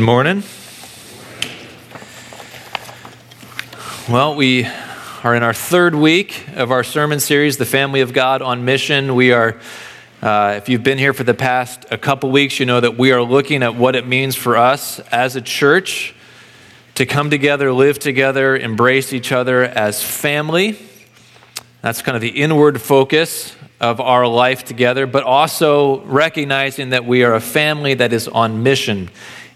Good morning. Well, we are in our third week of our sermon series, The Family of God on Mission. We are, uh, if you've been here for the past a couple weeks, you know that we are looking at what it means for us as a church to come together, live together, embrace each other as family. That's kind of the inward focus of our life together, but also recognizing that we are a family that is on mission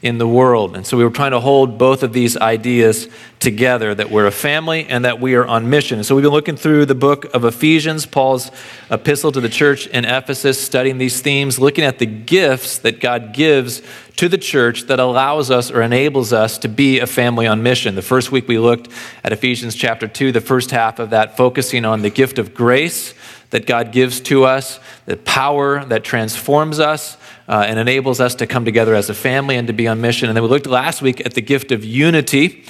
in the world. And so we were trying to hold both of these ideas together that we're a family and that we are on mission. And so we've been looking through the book of Ephesians, Paul's epistle to the church in Ephesus, studying these themes, looking at the gifts that God gives to the church that allows us or enables us to be a family on mission. The first week we looked at Ephesians chapter 2, the first half of that, focusing on the gift of grace that God gives to us, the power that transforms us uh, and enables us to come together as a family and to be on mission. And then we looked last week at the gift of unity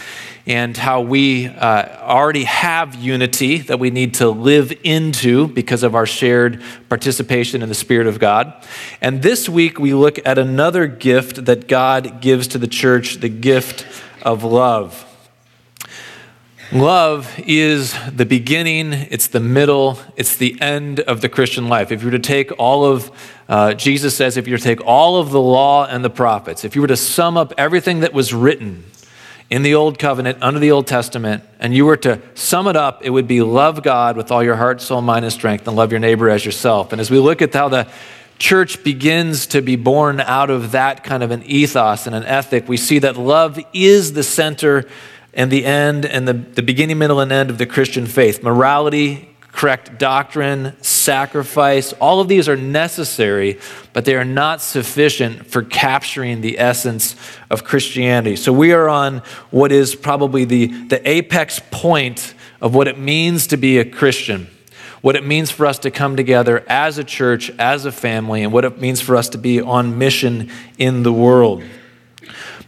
and how we uh, already have unity that we need to live into because of our shared participation in the Spirit of God. And this week we look at another gift that God gives to the church the gift of love. Love is the beginning, it's the middle, it's the end of the Christian life. If you were to take all of, uh, Jesus says, if you were to take all of the law and the prophets, if you were to sum up everything that was written in the Old Covenant, under the Old Testament, and you were to sum it up, it would be love God with all your heart, soul, mind, and strength, and love your neighbor as yourself. And as we look at how the church begins to be born out of that kind of an ethos and an ethic, we see that love is the center and the end and the, the beginning, middle, and end of the Christian faith. Morality, correct doctrine, sacrifice, all of these are necessary, but they are not sufficient for capturing the essence of Christianity. So we are on what is probably the, the apex point of what it means to be a Christian. What it means for us to come together as a church, as a family, and what it means for us to be on mission in the world.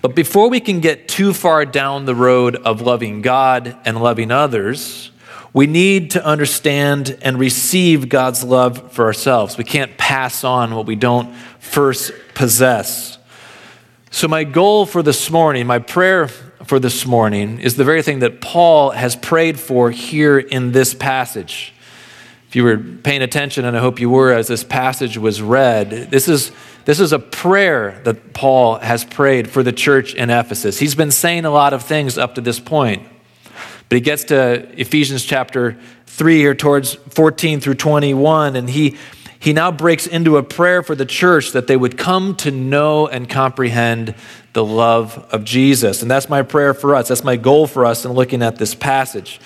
But before we can get too far down the road of loving God and loving others, we need to understand and receive God's love for ourselves. We can't pass on what we don't first possess. So, my goal for this morning, my prayer for this morning, is the very thing that Paul has prayed for here in this passage. If you were paying attention, and I hope you were as this passage was read, this is this is a prayer that Paul has prayed for the church in Ephesus. He's been saying a lot of things up to this point. But he gets to Ephesians chapter 3 here towards 14 through 21, and he, he now breaks into a prayer for the church that they would come to know and comprehend the love of Jesus. And that's my prayer for us. That's my goal for us in looking at this passage.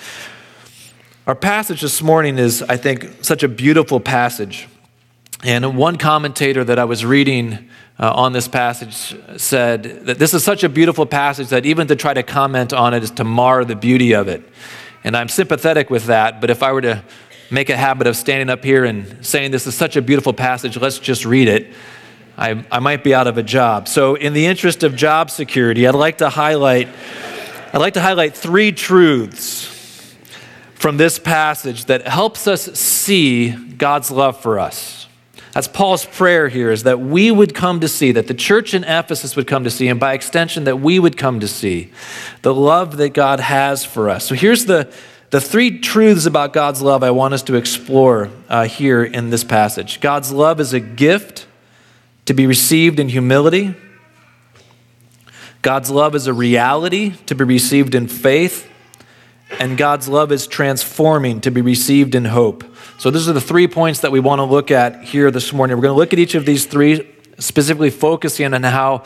Our passage this morning is, I think, such a beautiful passage. And one commentator that I was reading uh, on this passage said that this is such a beautiful passage that even to try to comment on it is to mar the beauty of it. And I'm sympathetic with that, but if I were to make a habit of standing up here and saying this is such a beautiful passage, let's just read it, I, I might be out of a job. So, in the interest of job security, I'd like to highlight, I'd like to highlight three truths from this passage that helps us see God's love for us. That's Paul's prayer here is that we would come to see, that the church in Ephesus would come to see, and by extension, that we would come to see the love that God has for us. So here's the, the three truths about God's love I want us to explore uh, here in this passage. God's love is a gift to be received in humility, God's love is a reality to be received in faith, and God's love is transforming to be received in hope. So, those are the three points that we want to look at here this morning. We're going to look at each of these three, specifically focusing on how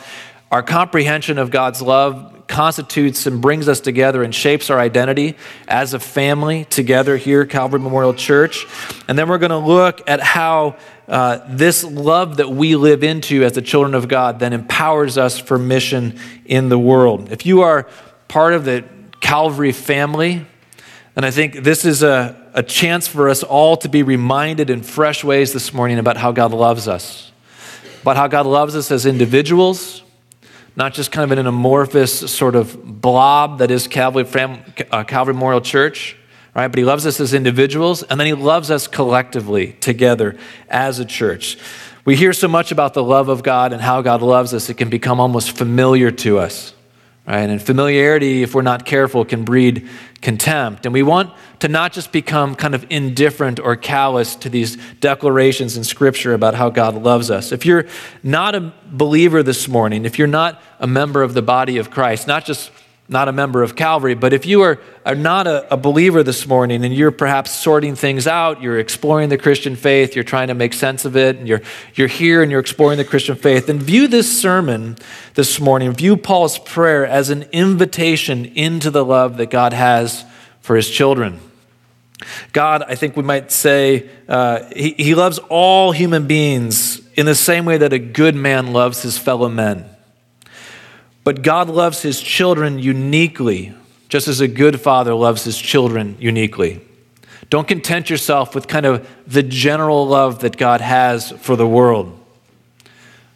our comprehension of God's love constitutes and brings us together and shapes our identity as a family together here, Calvary Memorial Church. And then we're going to look at how uh, this love that we live into as the children of God then empowers us for mission in the world. If you are part of the Calvary family, And I think this is a a chance for us all to be reminded in fresh ways this morning about how God loves us, about how God loves us as individuals, not just kind of an amorphous sort of blob that is Calvary, uh, Calvary Memorial Church, right? But He loves us as individuals, and then He loves us collectively together as a church. We hear so much about the love of God and how God loves us, it can become almost familiar to us. Right? And familiarity, if we're not careful, can breed contempt. And we want to not just become kind of indifferent or callous to these declarations in Scripture about how God loves us. If you're not a believer this morning, if you're not a member of the body of Christ, not just not a member of Calvary, but if you are, are not a, a, believer this morning and you're perhaps sorting things out, you're exploring the Christian faith, you're trying to make sense of it, and you're, you're here and you're exploring the Christian faith, then view this sermon this morning, view Paul's prayer as an invitation into the love that God has for his children. God, I think we might say, uh, he, he loves all human beings in the same way that a good man loves his fellow men. But God loves his children uniquely, just as a good father loves his children uniquely. Don't content yourself with kind of the general love that God has for the world.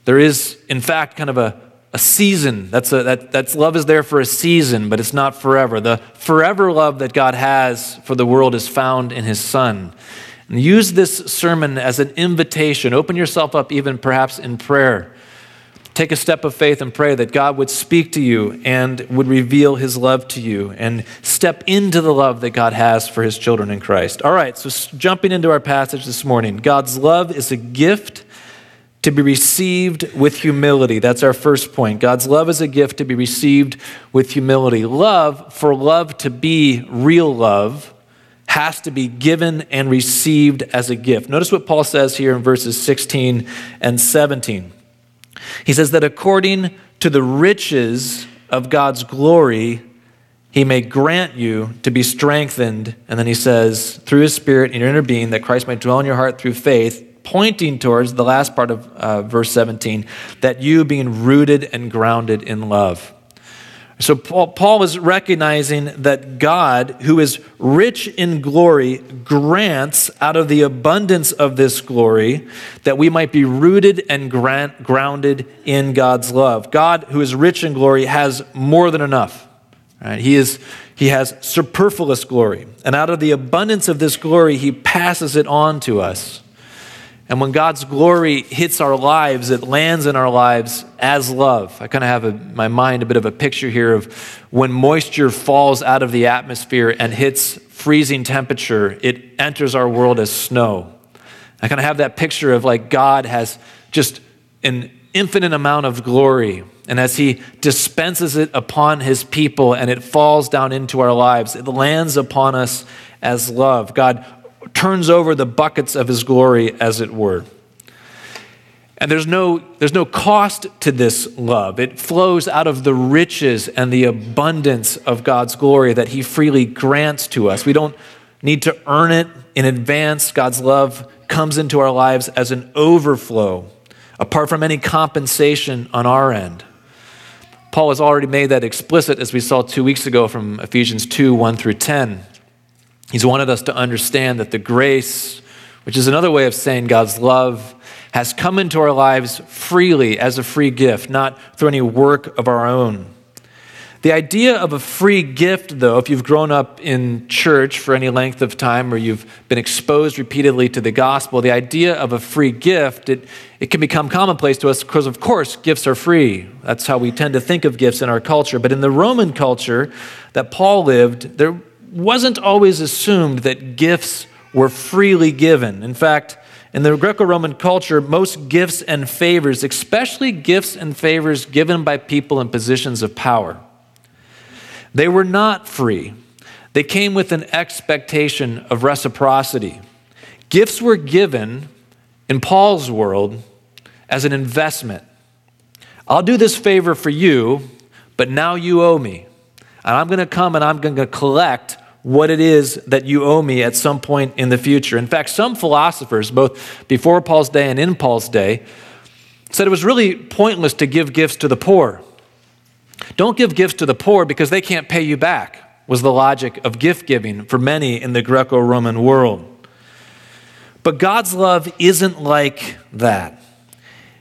There is, in fact, kind of a, a season. That's, a, that, that's love is there for a season, but it's not forever. The forever love that God has for the world is found in his Son. And use this sermon as an invitation. Open yourself up, even perhaps in prayer, Take a step of faith and pray that God would speak to you and would reveal his love to you and step into the love that God has for his children in Christ. All right, so jumping into our passage this morning God's love is a gift to be received with humility. That's our first point. God's love is a gift to be received with humility. Love, for love to be real love, has to be given and received as a gift. Notice what Paul says here in verses 16 and 17. He says that according to the riches of God's glory, he may grant you to be strengthened. And then he says, through his spirit in your inner being, that Christ might dwell in your heart through faith, pointing towards the last part of uh, verse 17, that you being rooted and grounded in love. So Paul is recognizing that God, who is rich in glory, grants out of the abundance of this glory that we might be rooted and grant, grounded in God's love. God, who is rich in glory, has more than enough. Right? He, is, he has superfluous glory. And out of the abundance of this glory, he passes it on to us. And when God's glory hits our lives, it lands in our lives as love. I kind of have in my mind a bit of a picture here of when moisture falls out of the atmosphere and hits freezing temperature, it enters our world as snow. I kind of have that picture of like God has just an infinite amount of glory. And as He dispenses it upon His people and it falls down into our lives, it lands upon us as love. God turns over the buckets of his glory, as it were. And there's no, there's no cost to this love. It flows out of the riches and the abundance of God's glory that He freely grants to us. We don't need to earn it in advance. God's love comes into our lives as an overflow, apart from any compensation on our end. Paul has already made that explicit, as we saw two weeks ago from Ephesians 2 1 through 10. He's wanted us to understand that the grace, which is another way of saying God's love, has come into our lives freely as a free gift, not through any work of our own. The idea of a free gift, though, if you've grown up in church for any length of time or you've been exposed repeatedly to the gospel, the idea of a free gift, it, it can become commonplace to us because, of course, gifts are free. That's how we tend to think of gifts in our culture. But in the Roman culture that Paul lived, there wasn't always assumed that gifts were freely given. In fact, in the Greco Roman culture, most gifts and favors, especially gifts and favors given by people in positions of power, they were not free. They came with an expectation of reciprocity. Gifts were given in Paul's world as an investment. I'll do this favor for you, but now you owe me. And I'm going to come and I'm going to collect what it is that you owe me at some point in the future. In fact, some philosophers, both before Paul's day and in Paul's day, said it was really pointless to give gifts to the poor. Don't give gifts to the poor because they can't pay you back, was the logic of gift giving for many in the Greco Roman world. But God's love isn't like that.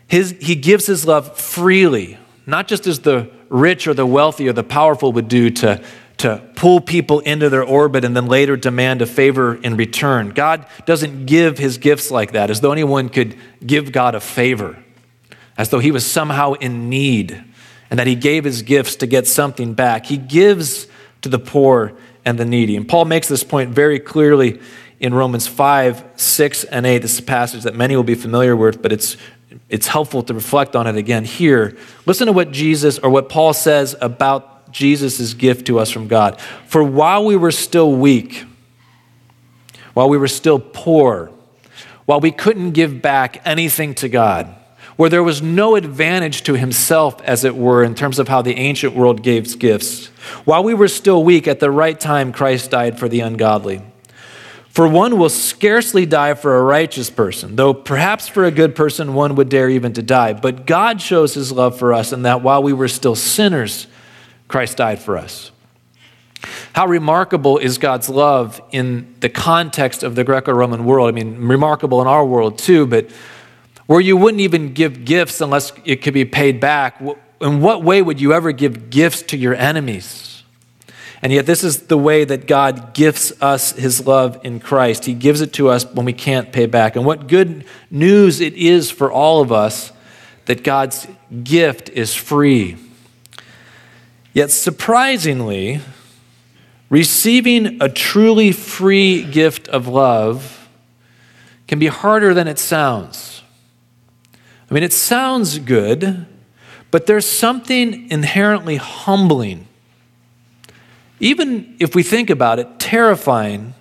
His, he gives his love freely, not just as the rich or the wealthy or the powerful would do to to pull people into their orbit and then later demand a favor in return. God doesn't give his gifts like that, as though anyone could give God a favor, as though he was somehow in need and that he gave his gifts to get something back. He gives to the poor and the needy. And Paul makes this point very clearly in Romans 5, 6, and 8. This is a passage that many will be familiar with, but it's, it's helpful to reflect on it again here. Listen to what Jesus or what Paul says about Jesus' gift to us from God. For while we were still weak, while we were still poor, while we couldn't give back anything to God, where there was no advantage to himself, as it were, in terms of how the ancient world gave gifts, while we were still weak, at the right time, Christ died for the ungodly. For one will scarcely die for a righteous person, though perhaps for a good person one would dare even to die. But God shows his love for us in that while we were still sinners, Christ died for us. How remarkable is God's love in the context of the Greco Roman world? I mean, remarkable in our world too, but where you wouldn't even give gifts unless it could be paid back. In what way would you ever give gifts to your enemies? And yet, this is the way that God gifts us his love in Christ. He gives it to us when we can't pay back. And what good news it is for all of us that God's gift is free. Yet, surprisingly, receiving a truly free gift of love can be harder than it sounds. I mean, it sounds good, but there's something inherently humbling even if we think about it, terrifying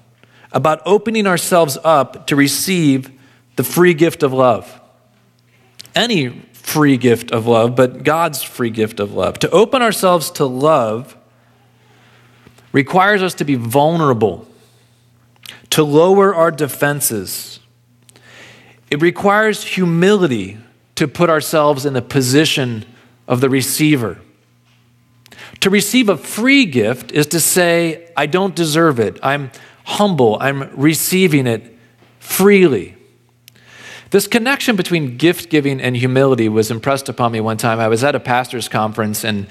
about opening ourselves up to receive the free gift of love. Any free gift of love, but God's free gift of love. To open ourselves to love requires us to be vulnerable, to lower our defenses. It requires humility to put ourselves in the position of the receiver. To receive a free gift is to say, I don't deserve it. I'm humble. I'm receiving it freely. This connection between gift giving and humility was impressed upon me one time. I was at a pastor's conference, and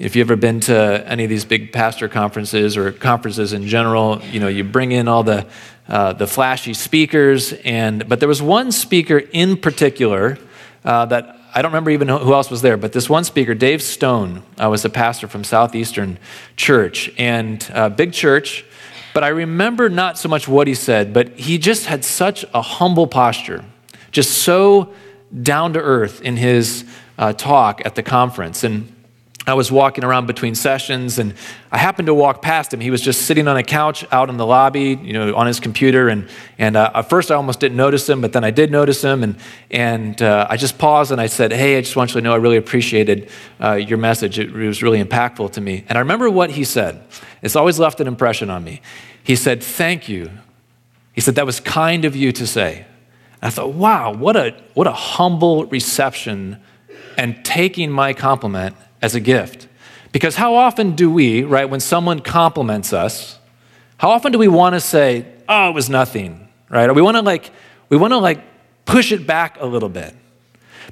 if you've ever been to any of these big pastor conferences or conferences in general, you know, you bring in all the, uh, the flashy speakers, and, but there was one speaker in particular uh, that I don't remember even who else was there, but this one speaker, Dave Stone, uh, was a pastor from Southeastern Church, and uh, big church. But I remember not so much what he said, but he just had such a humble posture, just so down to earth in his uh, talk at the conference. And I was walking around between sessions and I happened to walk past him. He was just sitting on a couch out in the lobby, you know, on his computer. And, and uh, at first I almost didn't notice him, but then I did notice him. And, and uh, I just paused and I said, Hey, I just want you to know I really appreciated uh, your message. It, it was really impactful to me. And I remember what he said. It's always left an impression on me. He said, Thank you. He said, That was kind of you to say. And I thought, wow, what a, what a humble reception and taking my compliment as a gift. Because how often do we, right, when someone compliments us, how often do we want to say, oh, it was nothing, right? Or we want to like, we want to like push it back a little bit.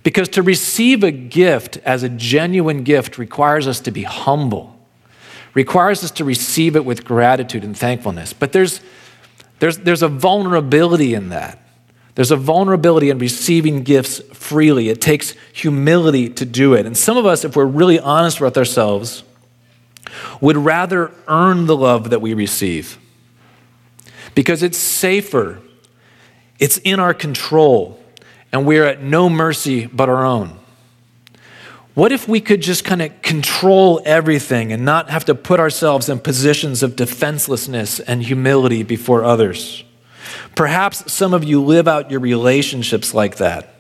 Because to receive a gift as a genuine gift requires us to be humble, requires us to receive it with gratitude and thankfulness. But there's, there's, there's a vulnerability in that. There's a vulnerability in receiving gifts freely. It takes humility to do it. And some of us, if we're really honest with ourselves, would rather earn the love that we receive because it's safer, it's in our control, and we're at no mercy but our own. What if we could just kind of control everything and not have to put ourselves in positions of defenselessness and humility before others? Perhaps some of you live out your relationships like that.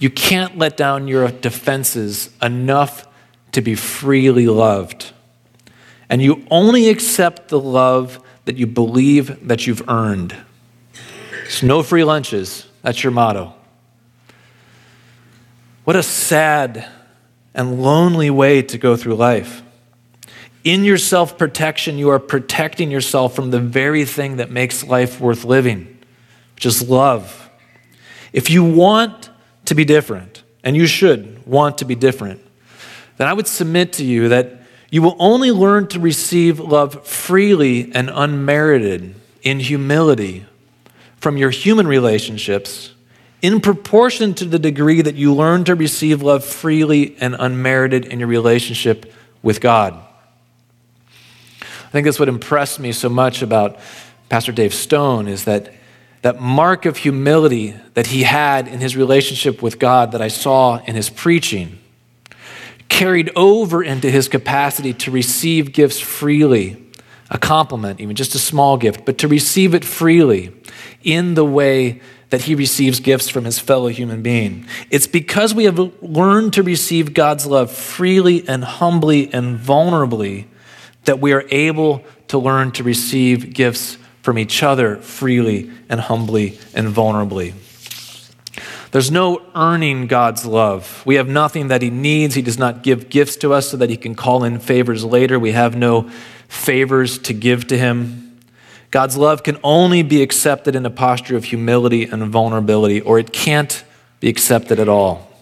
You can't let down your defenses enough to be freely loved. And you only accept the love that you believe that you've earned. It's no free lunches. That's your motto. What a sad and lonely way to go through life. In your self protection, you are protecting yourself from the very thing that makes life worth living, which is love. If you want to be different, and you should want to be different, then I would submit to you that You will only learn to receive love freely and unmerited in humility from your human relationships in proportion to the degree that you learn to receive love freely and unmerited in your relationship with God. I think that's what impressed me so much about Pastor Dave Stone is that that mark of humility that he had in his relationship with God that I saw in his preaching carried over into his capacity to receive gifts freely, a compliment, even just a small gift, but to receive it freely in the way that he receives gifts from his fellow human being. It's because we have learned to receive God's love freely and humbly and vulnerably that we are able to learn to receive gifts from each other freely and humbly and vulnerably. There's no earning God's love. We have nothing that He needs. He does not give gifts to us so that He can call in favors later. We have no favors to give to Him. God's love can only be accepted in a posture of humility and vulnerability, or it can't be accepted at all.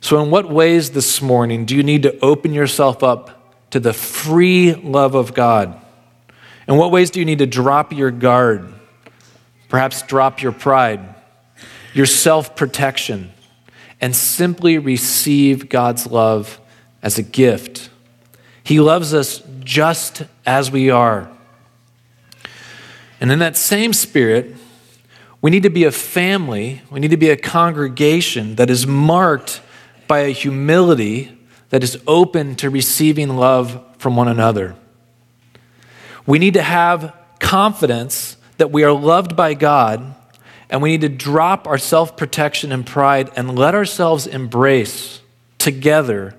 So, in what ways this morning do you need to open yourself up to the free love of God? In what ways do you need to drop your guard? Perhaps drop your pride your self protection, and simply receive God's love as a gift. He loves us just as we are. And in that same spirit, we need to be a family, we need to be a congregation that is marked by a humility that is open to receiving love from one another. We need to have confidence that we are loved by God and we need to drop our self protection and pride and let ourselves embrace together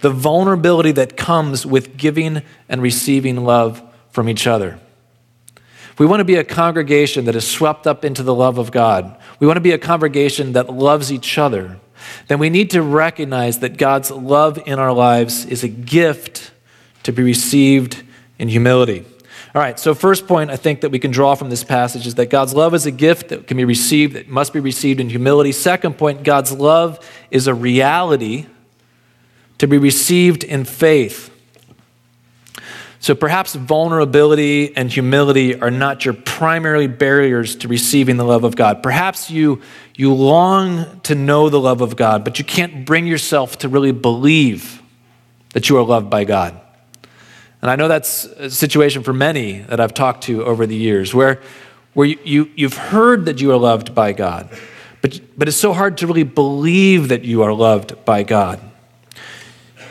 the vulnerability that comes with giving and receiving love from each other. We want to be a congregation that is swept up into the love of God, we want to be a congregation that loves each other, then we need to recognize that God's love in our lives is a gift to be received in humility. All right, so first point I think that we can draw from this passage is that God's love is a gift that can be received, that must be received in humility. Second point, God's love is a reality to be received in faith. So perhaps vulnerability and humility are not your primary barriers to receiving the love of God. Perhaps you, you long to know the love of God, but you can't bring yourself to really believe that you are loved by God. And I know that's a situation for many that I've talked to over the years where, where you, you, you've heard that you are loved by God, but, but it's so hard to really believe that you are loved by God.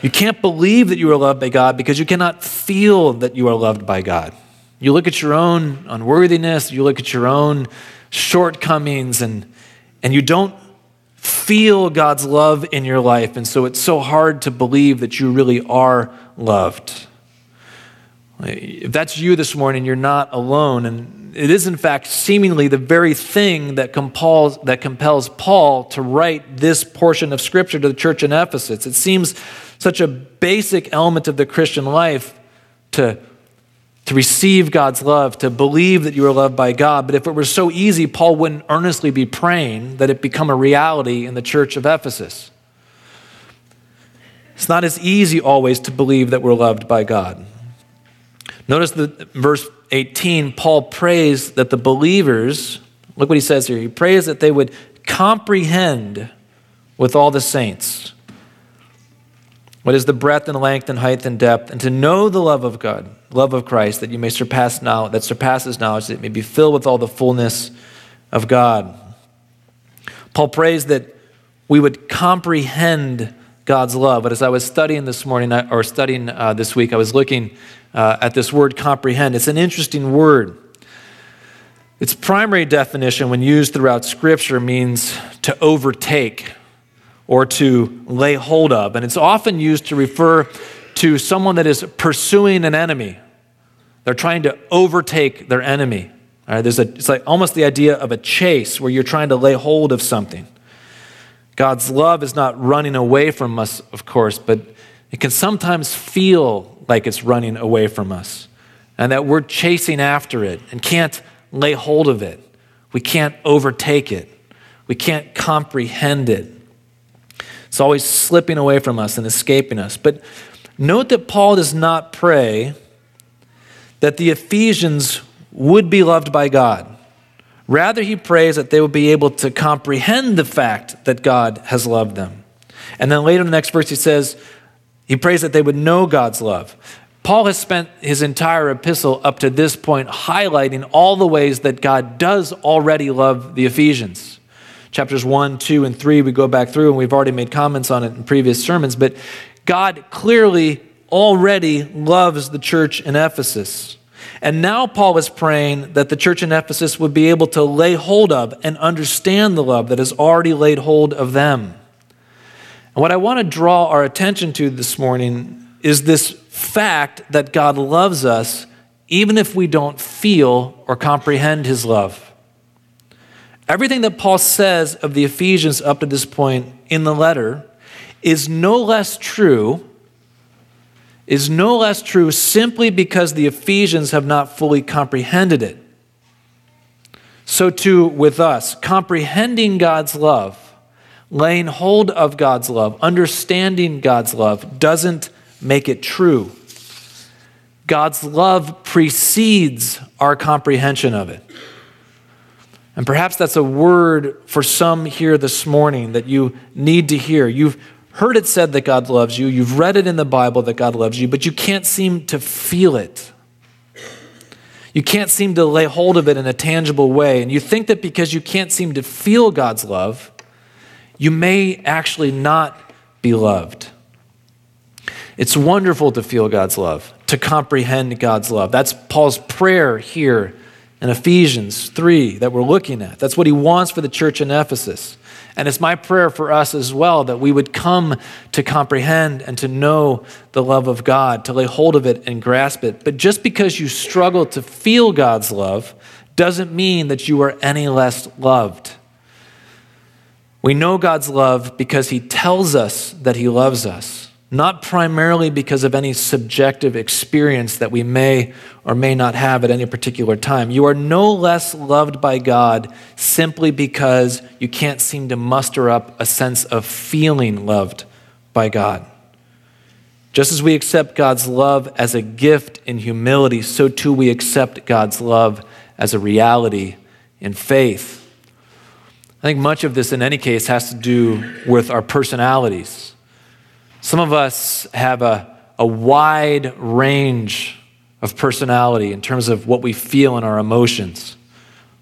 You can't believe that you are loved by God because you cannot feel that you are loved by God. You look at your own unworthiness, you look at your own shortcomings, and, and you don't feel God's love in your life. And so it's so hard to believe that you really are loved. If that's you this morning, you're not alone. And it is, in fact, seemingly the very thing that compels, that compels Paul to write this portion of Scripture to the church in Ephesus. It seems such a basic element of the Christian life to, to receive God's love, to believe that you are loved by God. But if it were so easy, Paul wouldn't earnestly be praying that it become a reality in the church of Ephesus. It's not as easy always to believe that we're loved by God. Notice that verse 18, Paul prays that the believers, look what he says here, he prays that they would comprehend with all the saints what is the breadth and length and height and depth, and to know the love of God, love of Christ, that you may surpass now, that surpasses knowledge, that it may be filled with all the fullness of God. Paul prays that we would comprehend God's love. But as I was studying this morning, or studying uh, this week, I was looking uh, at this word comprehend. It's an interesting word. Its primary definition, when used throughout Scripture, means to overtake or to lay hold of. And it's often used to refer to someone that is pursuing an enemy. They're trying to overtake their enemy. All right, there's a, it's like almost the idea of a chase where you're trying to lay hold of something. God's love is not running away from us, of course, but it can sometimes feel like it's running away from us and that we're chasing after it and can't lay hold of it. We can't overtake it. We can't comprehend it. It's always slipping away from us and escaping us. But note that Paul does not pray that the Ephesians would be loved by God. Rather, he prays that they will be able to comprehend the fact that God has loved them. And then later in the next verse, he says, he prays that they would know God's love. Paul has spent his entire epistle up to this point highlighting all the ways that God does already love the Ephesians. Chapters 1, 2, and 3, we go back through, and we've already made comments on it in previous sermons, but God clearly already loves the church in Ephesus. And now Paul is praying that the church in Ephesus would be able to lay hold of and understand the love that has already laid hold of them. And what I want to draw our attention to this morning is this fact that God loves us even if we don't feel or comprehend his love. Everything that Paul says of the Ephesians up to this point in the letter is no less true is no less true simply because the Ephesians have not fully comprehended it. So, too, with us, comprehending God's love, laying hold of God's love, understanding God's love doesn't make it true. God's love precedes our comprehension of it. And perhaps that's a word for some here this morning that you need to hear. You've heard it said that God loves you, you've read it in the Bible that God loves you, but you can't seem to feel it. You can't seem to lay hold of it in a tangible way. And you think that because you can't seem to feel God's love, you may actually not be loved. It's wonderful to feel God's love, to comprehend God's love. That's Paul's prayer here in Ephesians 3 that we're looking at. That's what he wants for the church in Ephesus. And it's my prayer for us as well that we would come to comprehend and to know the love of God, to lay hold of it and grasp it. But just because you struggle to feel God's love doesn't mean that you are any less loved. We know God's love because He tells us that He loves us not primarily because of any subjective experience that we may or may not have at any particular time. You are no less loved by God simply because you can't seem to muster up a sense of feeling loved by God. Just as we accept God's love as a gift in humility, so too we accept God's love as a reality in faith. I think much of this, in any case, has to do with our personalities. Some of us have a, a wide range of personality in terms of what we feel in our emotions.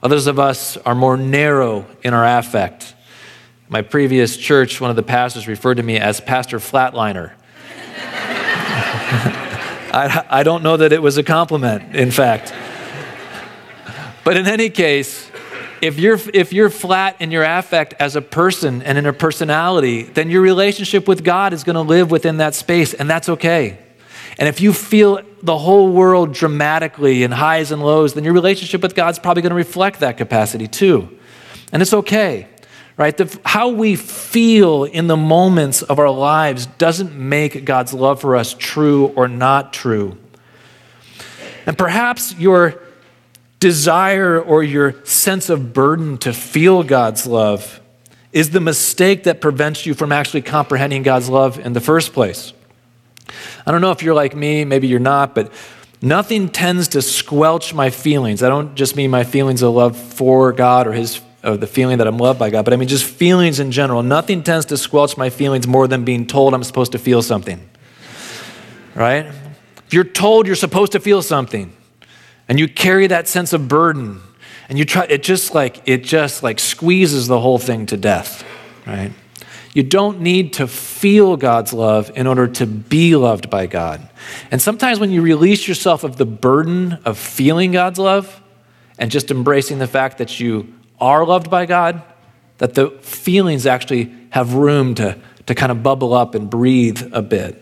Others of us are more narrow in our affect. My previous church, one of the pastors referred to me as Pastor Flatliner. I, I don't know that it was a compliment, in fact. But in any case, if you're, if you're flat in your affect as a person and in a personality, then your relationship with God is going to live within that space, and that's okay. And if you feel the whole world dramatically in highs and lows, then your relationship with God's probably going to reflect that capacity too. And it's okay, right? The, how we feel in the moments of our lives doesn't make God's love for us true or not true. And perhaps your desire or your sense of burden to feel God's love is the mistake that prevents you from actually comprehending God's love in the first place. I don't know if you're like me, maybe you're not, but nothing tends to squelch my feelings. I don't just mean my feelings of love for God or his or the feeling that I'm loved by God, but I mean just feelings in general. Nothing tends to squelch my feelings more than being told I'm supposed to feel something. Right? If you're told you're supposed to feel something, and you carry that sense of burden and you try it just like it just like squeezes the whole thing to death right you don't need to feel God's love in order to be loved by God. And sometimes when you release yourself of the burden of feeling God's love and just embracing the fact that you are loved by God, that the feelings actually have room to, to kind of bubble up and breathe a bit.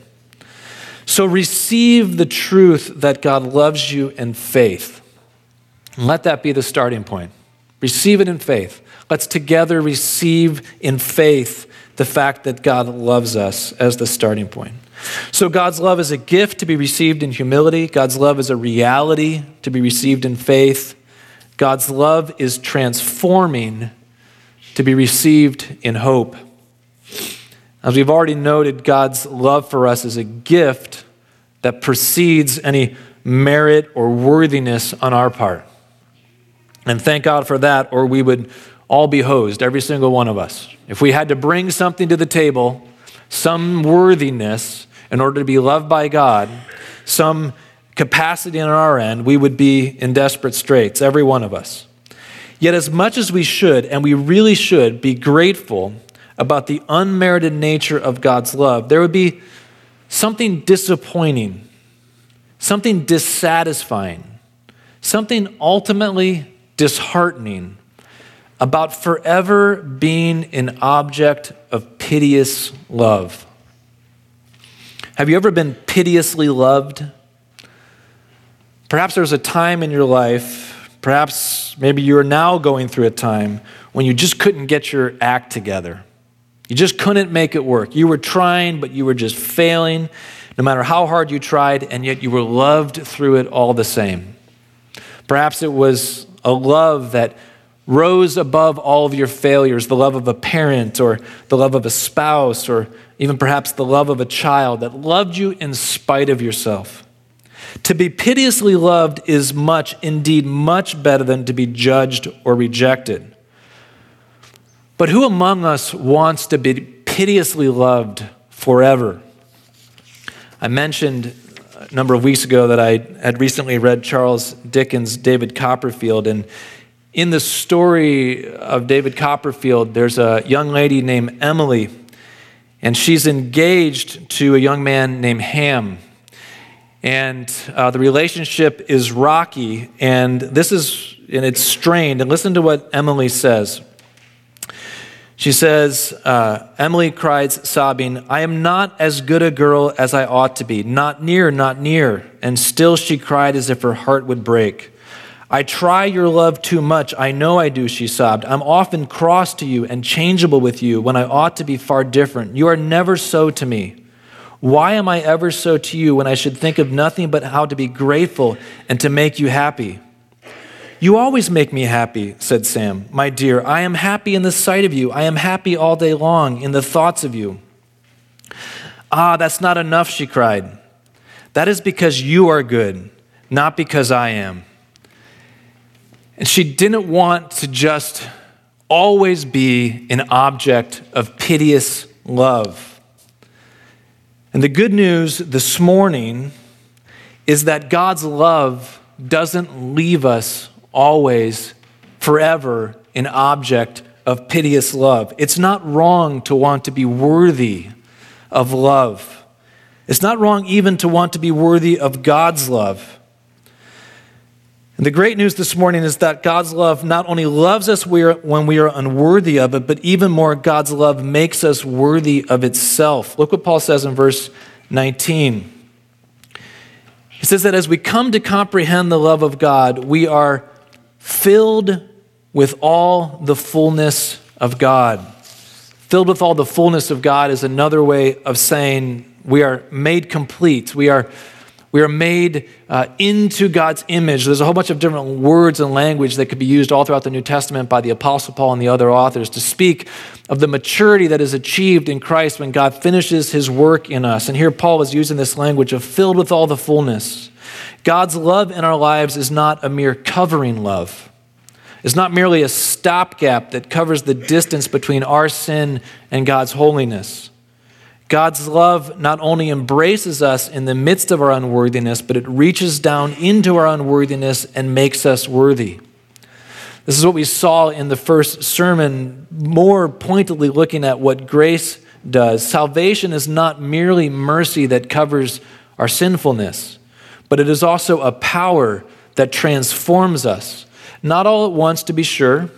So receive the truth that God loves you in faith. And let that be the starting point. Receive it in faith. Let's together receive in faith the fact that God loves us as the starting point. So, God's love is a gift to be received in humility. God's love is a reality to be received in faith. God's love is transforming to be received in hope. As we've already noted, God's love for us is a gift that precedes any merit or worthiness on our part. And thank God for that, or we would all be hosed, every single one of us. If we had to bring something to the table, some worthiness in order to be loved by God, some capacity on our end, we would be in desperate straits, every one of us. Yet, as much as we should, and we really should, be grateful about the unmerited nature of God's love, there would be something disappointing, something dissatisfying, something ultimately disheartening about forever being an object of piteous love. Have you ever been piteously loved? Perhaps there was a time in your life, perhaps maybe you are now going through a time when you just couldn't get your act together. You just couldn't make it work. You were trying, but you were just failing, no matter how hard you tried, and yet you were loved through it all the same. Perhaps it was a love that rose above all of your failures the love of a parent, or the love of a spouse, or even perhaps the love of a child that loved you in spite of yourself. To be piteously loved is much, indeed, much better than to be judged or rejected. But who among us wants to be piteously loved forever? I mentioned a number of weeks ago that I had recently read Charles Dickens' David Copperfield, and in the story of David Copperfield, there's a young lady named Emily, and she's engaged to a young man named Ham. And uh, the relationship is rocky, and this is, and it's strained. And listen to what Emily says. She says, uh, Emily cries, sobbing, I am not as good a girl as I ought to be. Not near, not near. And still she cried as if her heart would break. I try your love too much. I know I do, she sobbed. I'm often cross to you and changeable with you when I ought to be far different. You are never so to me. Why am I ever so to you when I should think of nothing but how to be grateful and to make you happy? You always make me happy, said Ham. My dear, I am happy in the sight of you. I am happy all day long in the thoughts of you. Ah, that's not enough, she cried. That is because you are good, not because I am. And she didn't want to just always be an object of piteous love. And the good news this morning is that God's love doesn't leave us always, forever, an object of piteous love. It's not wrong to want to be worthy of love. It's not wrong even to want to be worthy of God's love. And the great news this morning is that God's love not only loves us when we are unworthy of it, but even more, God's love makes us worthy of itself. Look what Paul says in verse 19. He says that as we come to comprehend the love of God, we are filled with all the fullness of God. Filled with all the fullness of God is another way of saying we are made complete. We are, we are made uh, into God's image. There's a whole bunch of different words and language that could be used all throughout the New Testament by the Apostle Paul and the other authors to speak of the maturity that is achieved in Christ when God finishes his work in us. And here Paul is using this language of filled with all the fullness. God's love in our lives is not a mere covering love. It's not merely a stopgap that covers the distance between our sin and God's holiness. God's love not only embraces us in the midst of our unworthiness, but it reaches down into our unworthiness and makes us worthy. This is what we saw in the first sermon, more pointedly looking at what grace does. Salvation is not merely mercy that covers our sinfulness but it is also a power that transforms us. Not all at once, to be sure,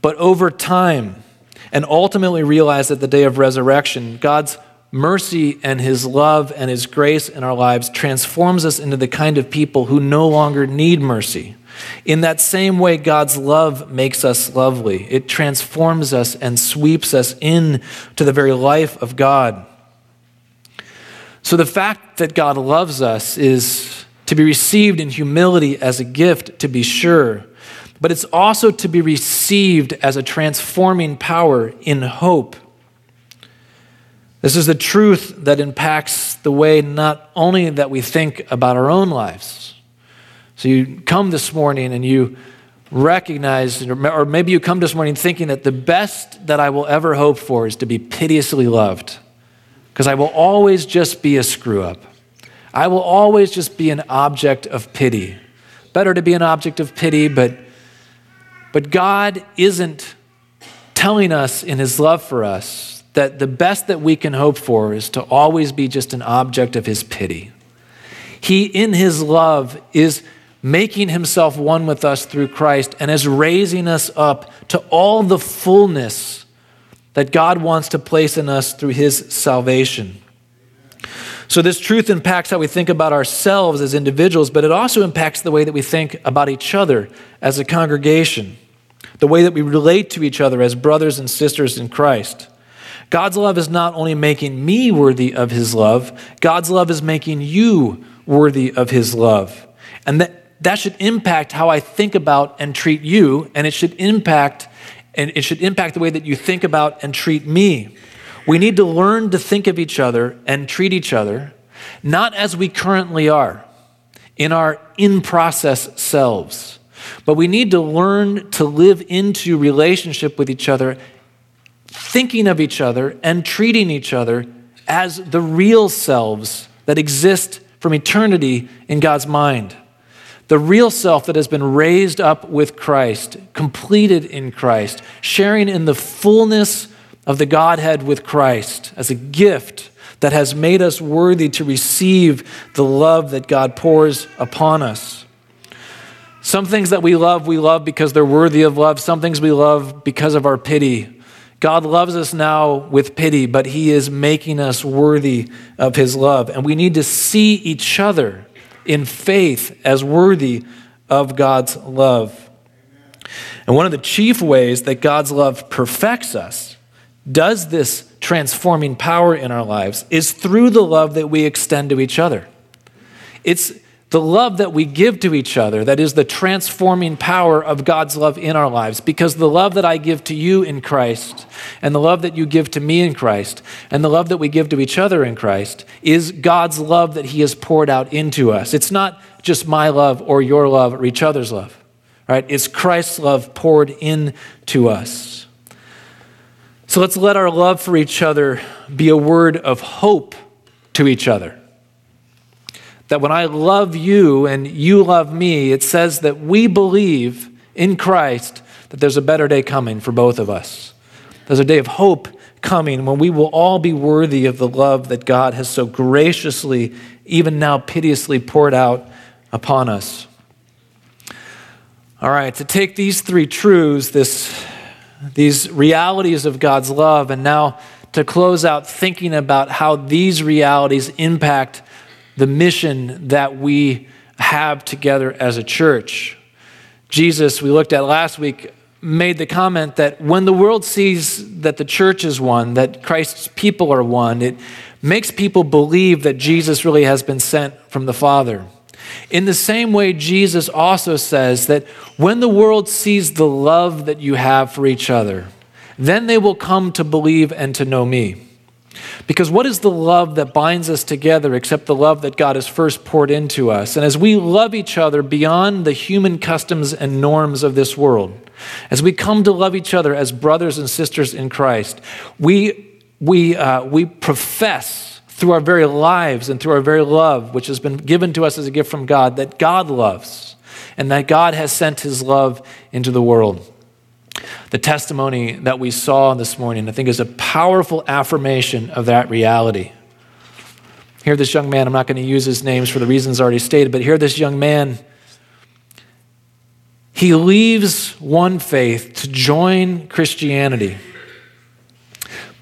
but over time. And ultimately realize at the day of resurrection, God's mercy and his love and his grace in our lives transforms us into the kind of people who no longer need mercy. In that same way, God's love makes us lovely. It transforms us and sweeps us in to the very life of God. So the fact that God loves us is to be received in humility as a gift, to be sure, but it's also to be received as a transforming power in hope. This is the truth that impacts the way not only that we think about our own lives. So you come this morning and you recognize, or maybe you come this morning thinking that the best that I will ever hope for is to be piteously loved, because I will always just be a screw up. I will always just be an object of pity. Better to be an object of pity, but, but God isn't telling us in His love for us that the best that we can hope for is to always be just an object of His pity. He, in His love, is making himself one with us through Christ and is raising us up to all the fullness that God wants to place in us through his salvation. So, this truth impacts how we think about ourselves as individuals, but it also impacts the way that we think about each other as a congregation, the way that we relate to each other as brothers and sisters in Christ. God's love is not only making me worthy of his love, God's love is making you worthy of his love. And that that should impact how I think about and treat you, and it should impact and it should impact the way that you think about and treat me. We need to learn to think of each other and treat each other not as we currently are in our in process selves, but we need to learn to live into relationship with each other, thinking of each other and treating each other as the real selves that exist from eternity in God's mind the real self that has been raised up with Christ, completed in Christ, sharing in the fullness of the Godhead with Christ as a gift that has made us worthy to receive the love that God pours upon us. Some things that we love, we love because they're worthy of love. Some things we love because of our pity. God loves us now with pity, but He is making us worthy of His love. And we need to see each other in faith as worthy of God's love. And one of the chief ways that God's love perfects us, does this transforming power in our lives, is through the love that we extend to each other. It's the love that we give to each other that is the transforming power of God's love in our lives. Because the love that I give to you in Christ, and the love that you give to me in Christ, and the love that we give to each other in Christ is God's love that He has poured out into us. It's not just my love or your love or each other's love, right? It's Christ's love poured into us. So let's let our love for each other be a word of hope to each other that when I love you and you love me, it says that we believe in Christ that there's a better day coming for both of us. There's a day of hope coming when we will all be worthy of the love that God has so graciously, even now piteously poured out upon us. All right, to take these three truths, this, these realities of God's love, and now to close out thinking about how these realities impact the mission that we have together as a church. Jesus, we looked at last week, made the comment that when the world sees that the church is one, that Christ's people are one, it makes people believe that Jesus really has been sent from the Father. In the same way, Jesus also says that when the world sees the love that you have for each other, then they will come to believe and to know me. Because what is the love that binds us together except the love that God has first poured into us? And as we love each other beyond the human customs and norms of this world, as we come to love each other as brothers and sisters in Christ, we, we, uh, we profess through our very lives and through our very love, which has been given to us as a gift from God, that God loves and that God has sent his love into the world. The testimony that we saw this morning, I think, is a powerful affirmation of that reality. Here, this young man, I'm not going to use his names for the reasons already stated, but here, this young man, he leaves one faith to join Christianity.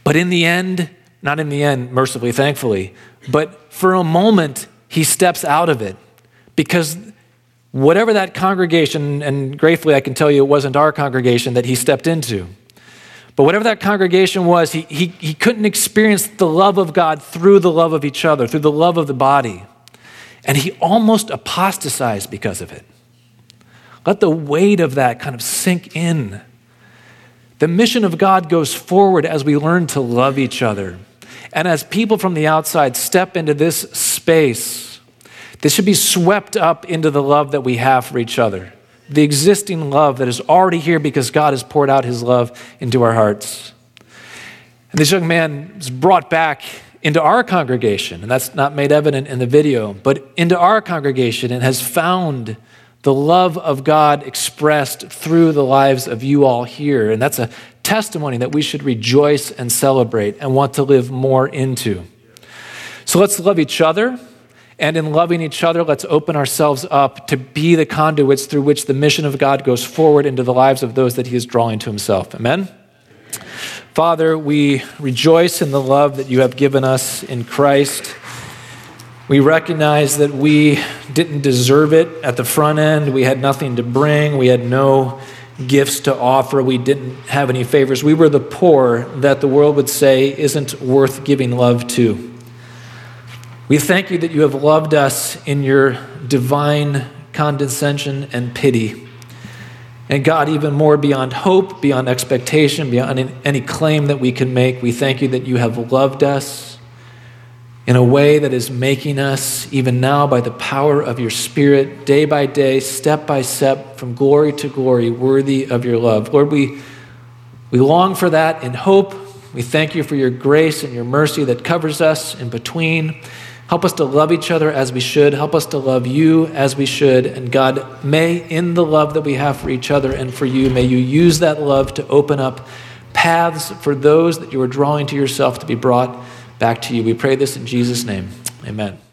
But in the end, not in the end, mercifully, thankfully, but for a moment, he steps out of it because whatever that congregation, and gratefully I can tell you it wasn't our congregation that he stepped into, but whatever that congregation was, he, he, he couldn't experience the love of God through the love of each other, through the love of the body. And he almost apostatized because of it. Let the weight of that kind of sink in. The mission of God goes forward as we learn to love each other And as people from the outside step into this space, they should be swept up into the love that we have for each other, the existing love that is already here because God has poured out his love into our hearts. And this young man was brought back into our congregation, and that's not made evident in the video, but into our congregation and has found the love of God expressed through the lives of you all here. And that's a testimony that we should rejoice and celebrate and want to live more into. So let's love each other. And in loving each other, let's open ourselves up to be the conduits through which the mission of God goes forward into the lives of those that He is drawing to Himself. Amen? Father, we rejoice in the love that you have given us in Christ. We recognize that we didn't deserve it at the front end. We had nothing to bring. We had no gifts to offer. We didn't have any favors. We were the poor that the world would say isn't worth giving love to. We thank you that you have loved us in your divine condescension and pity. And God, even more beyond hope, beyond expectation, beyond any claim that we can make, we thank you that you have loved us in a way that is making us, even now, by the power of your Spirit, day by day, step by step, from glory to glory, worthy of your love. Lord, we, we long for that in hope. We thank you for your grace and your mercy that covers us in between. Help us to love each other as we should. Help us to love you as we should. And God, may, in the love that we have for each other and for you, may you use that love to open up paths for those that you are drawing to yourself to be brought back to you. We pray this in Jesus' name. Amen.